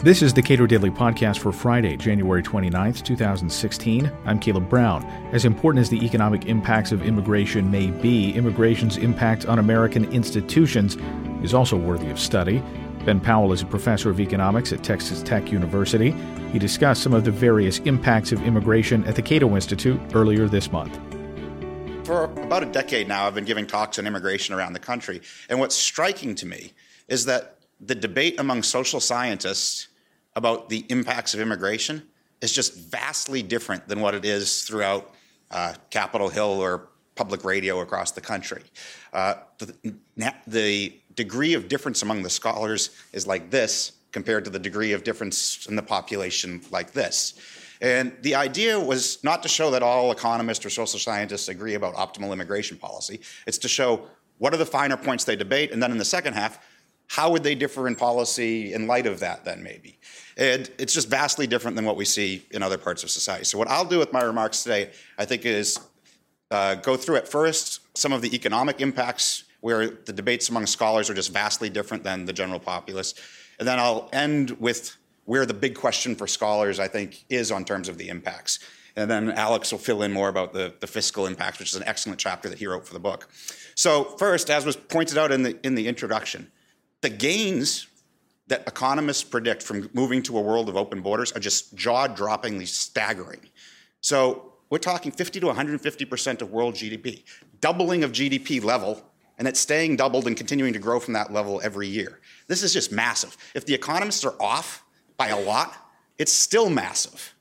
This is the Cato Daily Podcast for Friday, January 29th, 2016. I'm Caleb Brown. As important as the economic impacts of immigration may be, immigration's impact on American institutions is also worthy of study. Ben Powell is a professor of economics at Texas Tech University. He discussed some of the various impacts of immigration at the Cato Institute earlier this month. For about a decade now, I've been giving talks on immigration around the country. And what's striking to me is that the debate among social scientists about the impacts of immigration is just vastly different than what it is throughout uh, Capitol Hill or public radio across the country. Uh, the, the degree of difference among the scholars is like this compared to the degree of difference in the population like this. And the idea was not to show that all economists or social scientists agree about optimal immigration policy. It's to show what are the finer points they debate, and then in the second half, how would they differ in policy in light of that, then maybe? And it's just vastly different than what we see in other parts of society. So, what I'll do with my remarks today, I think, is uh, go through at first some of the economic impacts where the debates among scholars are just vastly different than the general populace. And then I'll end with where the big question for scholars, I think, is on terms of the impacts. And then Alex will fill in more about the, the fiscal impacts, which is an excellent chapter that he wrote for the book. So, first, as was pointed out in the, in the introduction, the gains that economists predict from moving to a world of open borders are just jaw-droppingly staggering. So we're talking 50 to 150% of world GDP, doubling of GDP level, and it's staying doubled and continuing to grow from that level every year. This is just massive. If the economists are off by a lot, it's still massive.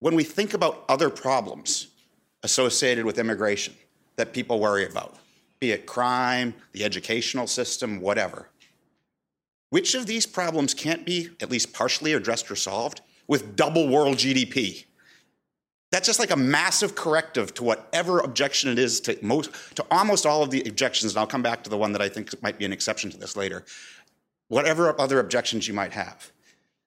When we think about other problems associated with immigration that people worry about, be it crime, the educational system, whatever. Which of these problems can't be at least partially addressed or solved with double world GDP? That's just like a massive corrective to whatever objection it is to most to almost all of the objections, and I'll come back to the one that I think might be an exception to this later. Whatever other objections you might have.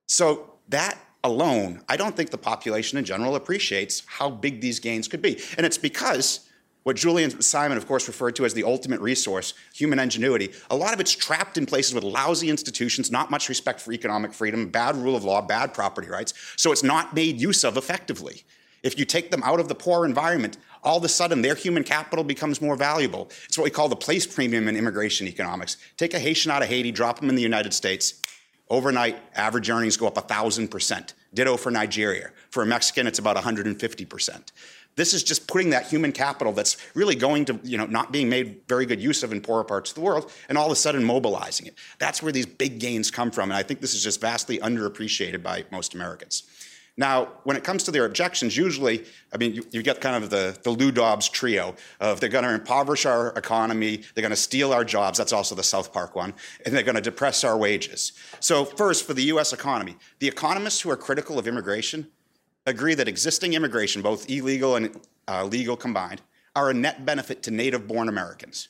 So that alone, I don't think the population in general appreciates how big these gains could be. And it's because what Julian Simon, of course, referred to as the ultimate resource, human ingenuity, a lot of it's trapped in places with lousy institutions, not much respect for economic freedom, bad rule of law, bad property rights, so it's not made use of effectively. If you take them out of the poor environment, all of a sudden their human capital becomes more valuable. It's what we call the place premium in immigration economics. Take a Haitian out of Haiti, drop them in the United States. Overnight, average earnings go up 1,000%. Ditto for Nigeria. For a Mexican, it's about 150%. This is just putting that human capital that's really going to, you know, not being made very good use of in poorer parts of the world, and all of a sudden mobilizing it. That's where these big gains come from, and I think this is just vastly underappreciated by most Americans. Now, when it comes to their objections, usually, I mean, you, you get kind of the, the Lou Dobbs trio of they're going to impoverish our economy, they're going to steal our jobs, that's also the South Park one, and they're going to depress our wages. So, first, for the US economy, the economists who are critical of immigration agree that existing immigration, both illegal and uh, legal combined, are a net benefit to native born Americans.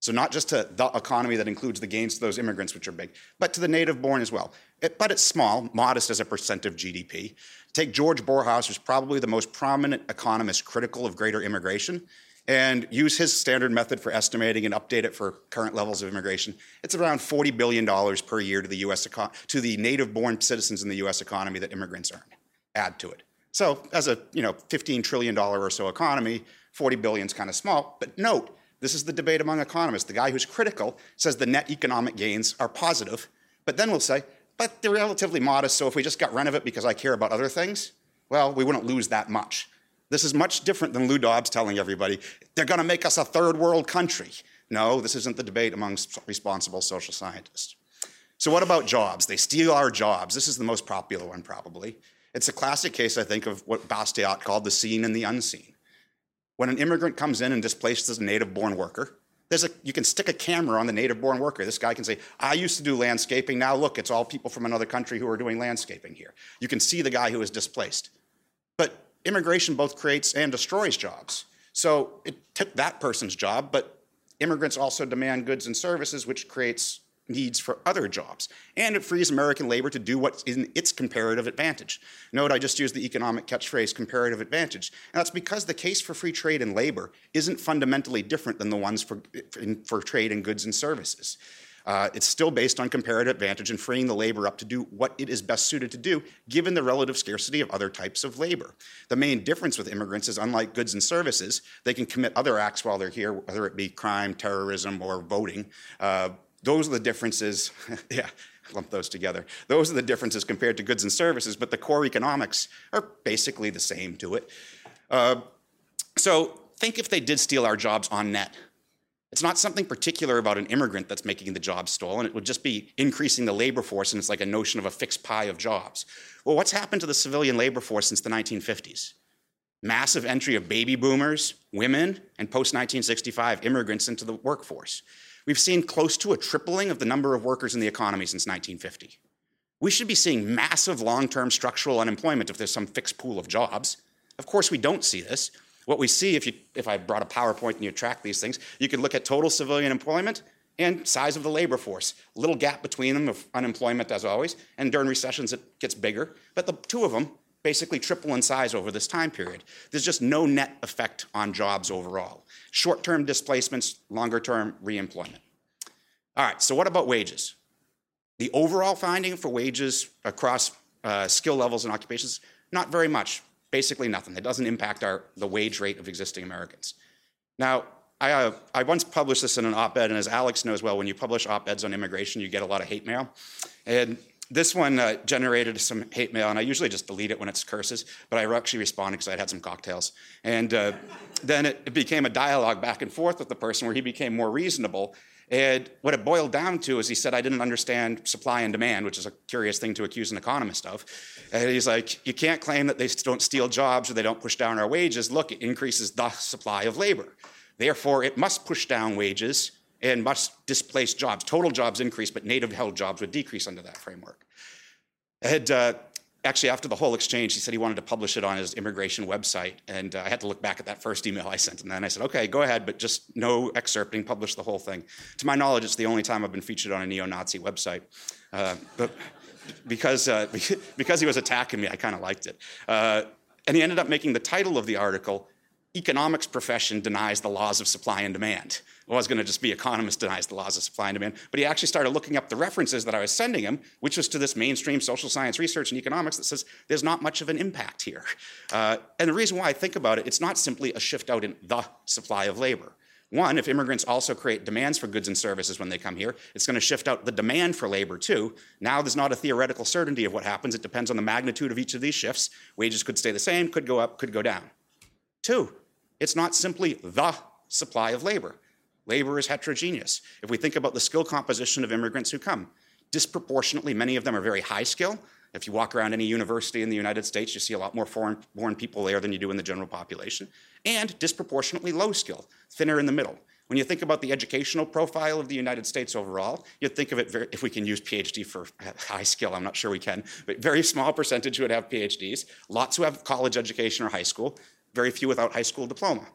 So, not just to the economy that includes the gains to those immigrants, which are big, but to the native born as well. It, but it's small, modest as a percent of GDP. Take George Borjas, who's probably the most prominent economist critical of greater immigration, and use his standard method for estimating and update it for current levels of immigration. It's around $40 billion per year to the, US to the native born citizens in the US economy that immigrants earn add to it. So as a you know $15 trillion or so economy, 40 billion is kind of small. But note, this is the debate among economists. The guy who's critical says the net economic gains are positive, but then we'll say, but they're relatively modest, so if we just got rid of it because I care about other things, well, we wouldn't lose that much. This is much different than Lou Dobbs telling everybody, they're going to make us a third world country. No, this isn't the debate among responsible social scientists. So, what about jobs? They steal our jobs. This is the most popular one, probably. It's a classic case, I think, of what Bastiat called the seen and the unseen. When an immigrant comes in and displaces a native born worker, there's a, you can stick a camera on the native born worker. This guy can say, I used to do landscaping. Now look, it's all people from another country who are doing landscaping here. You can see the guy who is displaced. But immigration both creates and destroys jobs. So it took that person's job, but immigrants also demand goods and services, which creates needs for other jobs. And it frees American labor to do what's in its comparative advantage. Note I just used the economic catchphrase comparative advantage. And that's because the case for free trade in labor isn't fundamentally different than the ones for, for trade in goods and services. Uh, it's still based on comparative advantage and freeing the labor up to do what it is best suited to do, given the relative scarcity of other types of labor. The main difference with immigrants is, unlike goods and services, they can commit other acts while they're here, whether it be crime, terrorism, or voting. Uh, those are the differences. yeah, lump those together. Those are the differences compared to goods and services, but the core economics are basically the same to it. Uh, so think if they did steal our jobs on net. It's not something particular about an immigrant that's making the job stolen. It would just be increasing the labor force, and it's like a notion of a fixed pie of jobs. Well, what's happened to the civilian labor force since the 1950s? Massive entry of baby boomers, women, and post 1965 immigrants into the workforce. We've seen close to a tripling of the number of workers in the economy since 1950. We should be seeing massive long term structural unemployment if there's some fixed pool of jobs. Of course, we don't see this. What we see, if, you, if I brought a PowerPoint and you track these things, you can look at total civilian employment and size of the labor force. Little gap between them of unemployment, as always, and during recessions it gets bigger. But the two of them basically triple in size over this time period. There's just no net effect on jobs overall. Short term displacements, longer term reemployment. All right, so what about wages? The overall finding for wages across uh, skill levels and occupations, not very much basically nothing. It doesn't impact our, the wage rate of existing Americans. Now, I, uh, I once published this in an op ed, and as Alex knows well, when you publish op eds on immigration, you get a lot of hate mail. And this one uh, generated some hate mail, and I usually just delete it when it's curses, but I actually responded because I'd had some cocktails. And uh, then it, it became a dialogue back and forth with the person where he became more reasonable and what it boiled down to is he said, I didn't understand supply and demand, which is a curious thing to accuse an economist of. And he's like, You can't claim that they don't steal jobs or they don't push down our wages. Look, it increases the supply of labor. Therefore, it must push down wages and must displace jobs. Total jobs increase, but native held jobs would decrease under that framework. And uh, actually, after the whole exchange, he said he wanted to publish it on his immigration website. And uh, I had to look back at that first email I sent. And I said, okay, go ahead, but just no excerpting, publish the whole thing. To my knowledge, it's the only time I've been featured on a neo Nazi website. Uh, but because, uh, because he was attacking me, I kind of liked it. Uh, and he ended up making the title of the article economics profession denies the laws of supply and demand. It was going to just be economist denies the laws of supply and demand, but he actually started looking up the references that I was sending him, which was to this mainstream social science research and economics that says there's not much of an impact here. Uh, and the reason why I think about it, it's not simply a shift out in the supply of labor. One, if immigrants also create demands for goods and services when they come here, it's going to shift out the demand for labor too. Now there's not a theoretical certainty of what happens. It depends on the magnitude of each of these shifts. Wages could stay the same, could go up, could go down. Two, it's not simply the supply of labor. Labor is heterogeneous. If we think about the skill composition of immigrants who come, disproportionately many of them are very high skill. If you walk around any university in the United States, you see a lot more foreign born people there than you do in the general population, and disproportionately low skill, thinner in the middle. When you think about the educational profile of the United States overall, you'd think of it very, if we can use PhD for high skill, I'm not sure we can, but very small percentage would have PhDs, lots who have college education or high school, very few without high school diploma.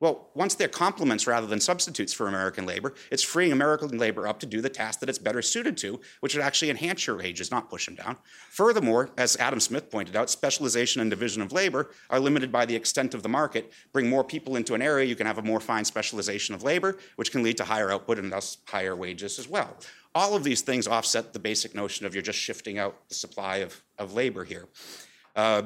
Well, once they're complements rather than substitutes for American labor, it's freeing American labor up to do the task that it's better suited to, which would actually enhance your wages, not push them down. Furthermore, as Adam Smith pointed out, specialization and division of labor are limited by the extent of the market. Bring more people into an area, you can have a more fine specialization of labor, which can lead to higher output and thus higher wages as well. All of these things offset the basic notion of you're just shifting out the supply of, of labor here. Uh,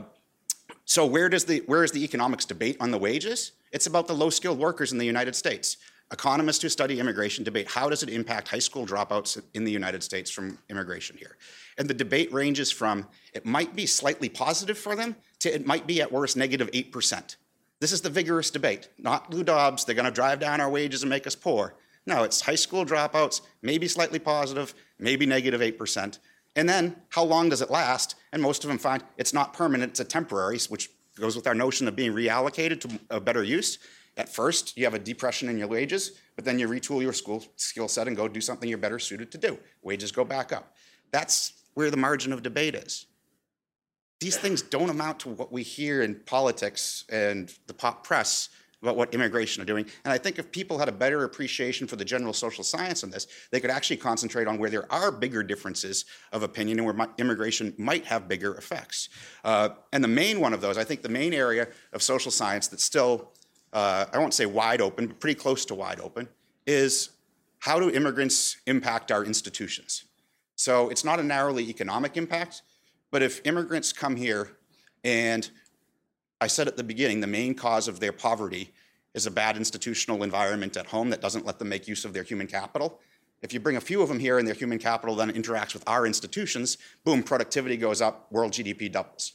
so where does the where is the economics debate on the wages? It's about the low skilled workers in the United States. Economists who study immigration debate how does it impact high school dropouts in the United States from immigration here. And the debate ranges from it might be slightly positive for them to it might be at worst negative 8%. This is the vigorous debate, not Lou Dobbs, they're going to drive down our wages and make us poor. No, it's high school dropouts, maybe slightly positive, maybe negative 8%. And then how long does it last? And most of them find it's not permanent, it's a temporary, which goes with our notion of being reallocated to a better use. At first, you have a depression in your wages, but then you retool your school skill set and go do something you're better suited to do. Wages go back up. That's where the margin of debate is. These things don't amount to what we hear in politics and the pop press about what immigration are doing. And I think if people had a better appreciation for the general social science on this, they could actually concentrate on where there are bigger differences of opinion and where immigration might have bigger effects. Uh, and the main one of those, I think the main area of social science that's still, uh, I won't say wide open, but pretty close to wide open, is how do immigrants impact our institutions? So it's not a narrowly economic impact, but if immigrants come here and I said at the beginning, the main cause of their poverty is a bad institutional environment at home that doesn't let them make use of their human capital. If you bring a few of them here and their human capital then interacts with our institutions, boom, productivity goes up, world GDP doubles.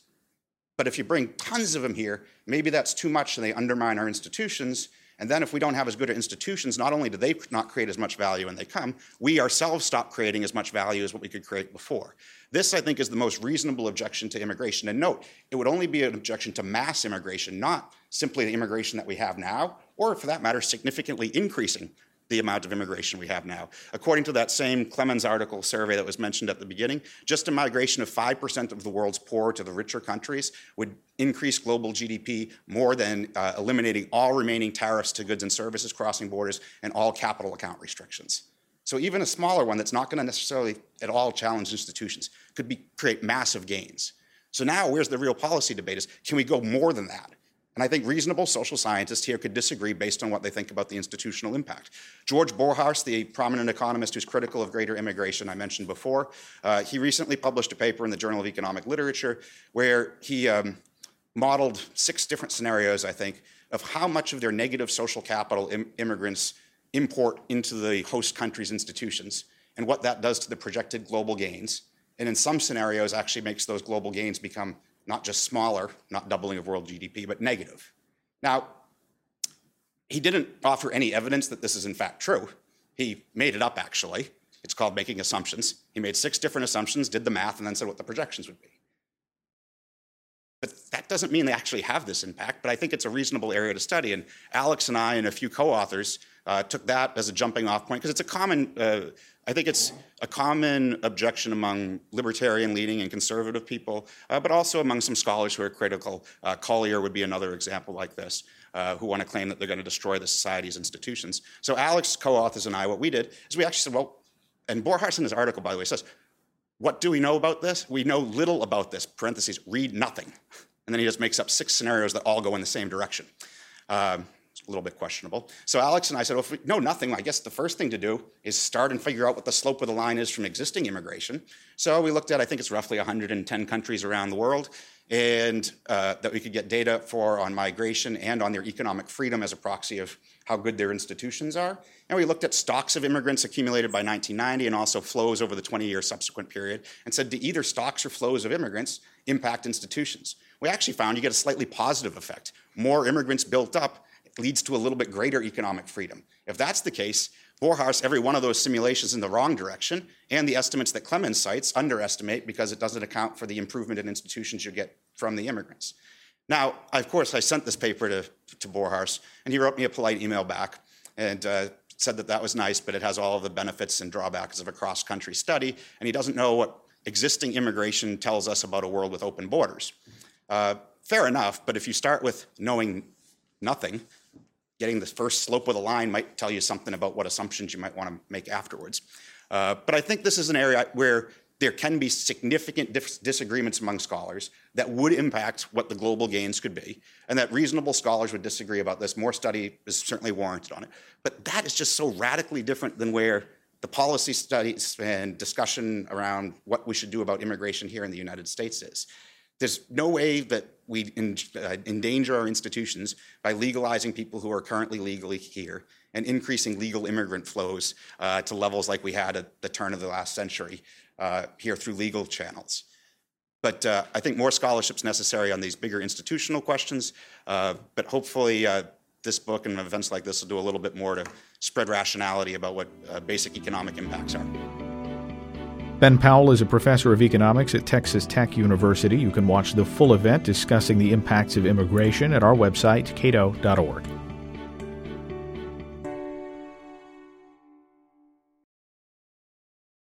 But if you bring tons of them here, maybe that's too much and they undermine our institutions, and then if we don't have as good institutions, not only do they not create as much value when they come, we ourselves stop creating as much value as what we could create before. This, I think, is the most reasonable objection to immigration. And note, it would only be an objection to mass immigration, not simply the immigration that we have now, or for that matter, significantly increasing the amount of immigration we have now. According to that same Clemens article survey that was mentioned at the beginning, just a migration of 5% of the world's poor to the richer countries would increase global GDP more than uh, eliminating all remaining tariffs to goods and services crossing borders and all capital account restrictions. So even a smaller one that's not going to necessarily at all challenge institutions could be, create massive gains. So now where's the real policy debate is can we go more than that? And I think reasonable social scientists here could disagree based on what they think about the institutional impact. George Borjas, the prominent economist who's critical of greater immigration I mentioned before, uh, he recently published a paper in the Journal of Economic Literature where he um, modeled six different scenarios, I think, of how much of their negative social capital Im- immigrants import into the host country's institutions and what that does to the projected global gains. And in some scenarios, actually makes those global gains become not just smaller, not doubling of world GDP, but negative. Now, he didn't offer any evidence that this is in fact true. He made it up actually. It's called making assumptions. He made six different assumptions, did the math, and then said what the projections would be. But that doesn't mean they actually have this impact, but I think it's a reasonable area to study. And Alex and I and a few co authors uh, took that as a jumping off point because it's a common uh, I think it's a common objection among libertarian leaning and conservative people, uh, but also among some scholars who are critical. Uh, Collier would be another example like this, uh, who want to claim that they're going to destroy the society's institutions. So Alex, co-authors, and I, what we did is we actually said, well, and Borjas in his article, by the way, says, what do we know about this? We know little about this, parentheses, read nothing. And then he just makes up six scenarios that all go in the same direction. Um, a little bit questionable. So Alex and I said, well, if we know nothing, I guess the first thing to do is start and figure out what the slope of the line is from existing immigration. So we looked at, I think it's roughly 110 countries around the world, and uh, that we could get data for on migration and on their economic freedom as a proxy of how good their institutions are. And we looked at stocks of immigrants accumulated by 1990 and also flows over the 20 year subsequent period and said, do either stocks or flows of immigrants impact institutions? We actually found you get a slightly positive effect. More immigrants built up leads to a little bit greater economic freedom. If that's the case, Borjas, every one of those simulations in the wrong direction, and the estimates that Clemens cites underestimate because it doesn't account for the improvement in institutions you get from the immigrants. Now, of course, I sent this paper to, to Borjas, and he wrote me a polite email back and uh, said that that was nice, but it has all of the benefits and drawbacks of a cross country study, and he doesn't know what existing immigration tells us about a world with open borders. Uh, fair enough, but if you start with knowing nothing, getting the first slope of the line might tell you something about what assumptions you might want to make afterwards. Uh, but I think this is an area where there can be significant dis- disagreements among scholars that would impact what the global gains could be, and that reasonable scholars would disagree about this. More study is certainly warranted on it. But that is just so radically different than where the policy studies and discussion around what we should do about immigration here in the United States is. There's no way that we uh, endanger our institutions by legalizing people who are currently legally here and increasing legal immigrant flows uh, to levels like we had at the turn of the last century uh, here through legal channels. But uh, I think more scholarship is necessary on these bigger institutional questions. Uh, but hopefully, uh, this book and events like this will do a little bit more to spread rationality about what basic economic impacts are. Ben Powell is a professor of economics at Texas Tech University. You can watch the full event discussing the impacts of immigration at our website, cato.org.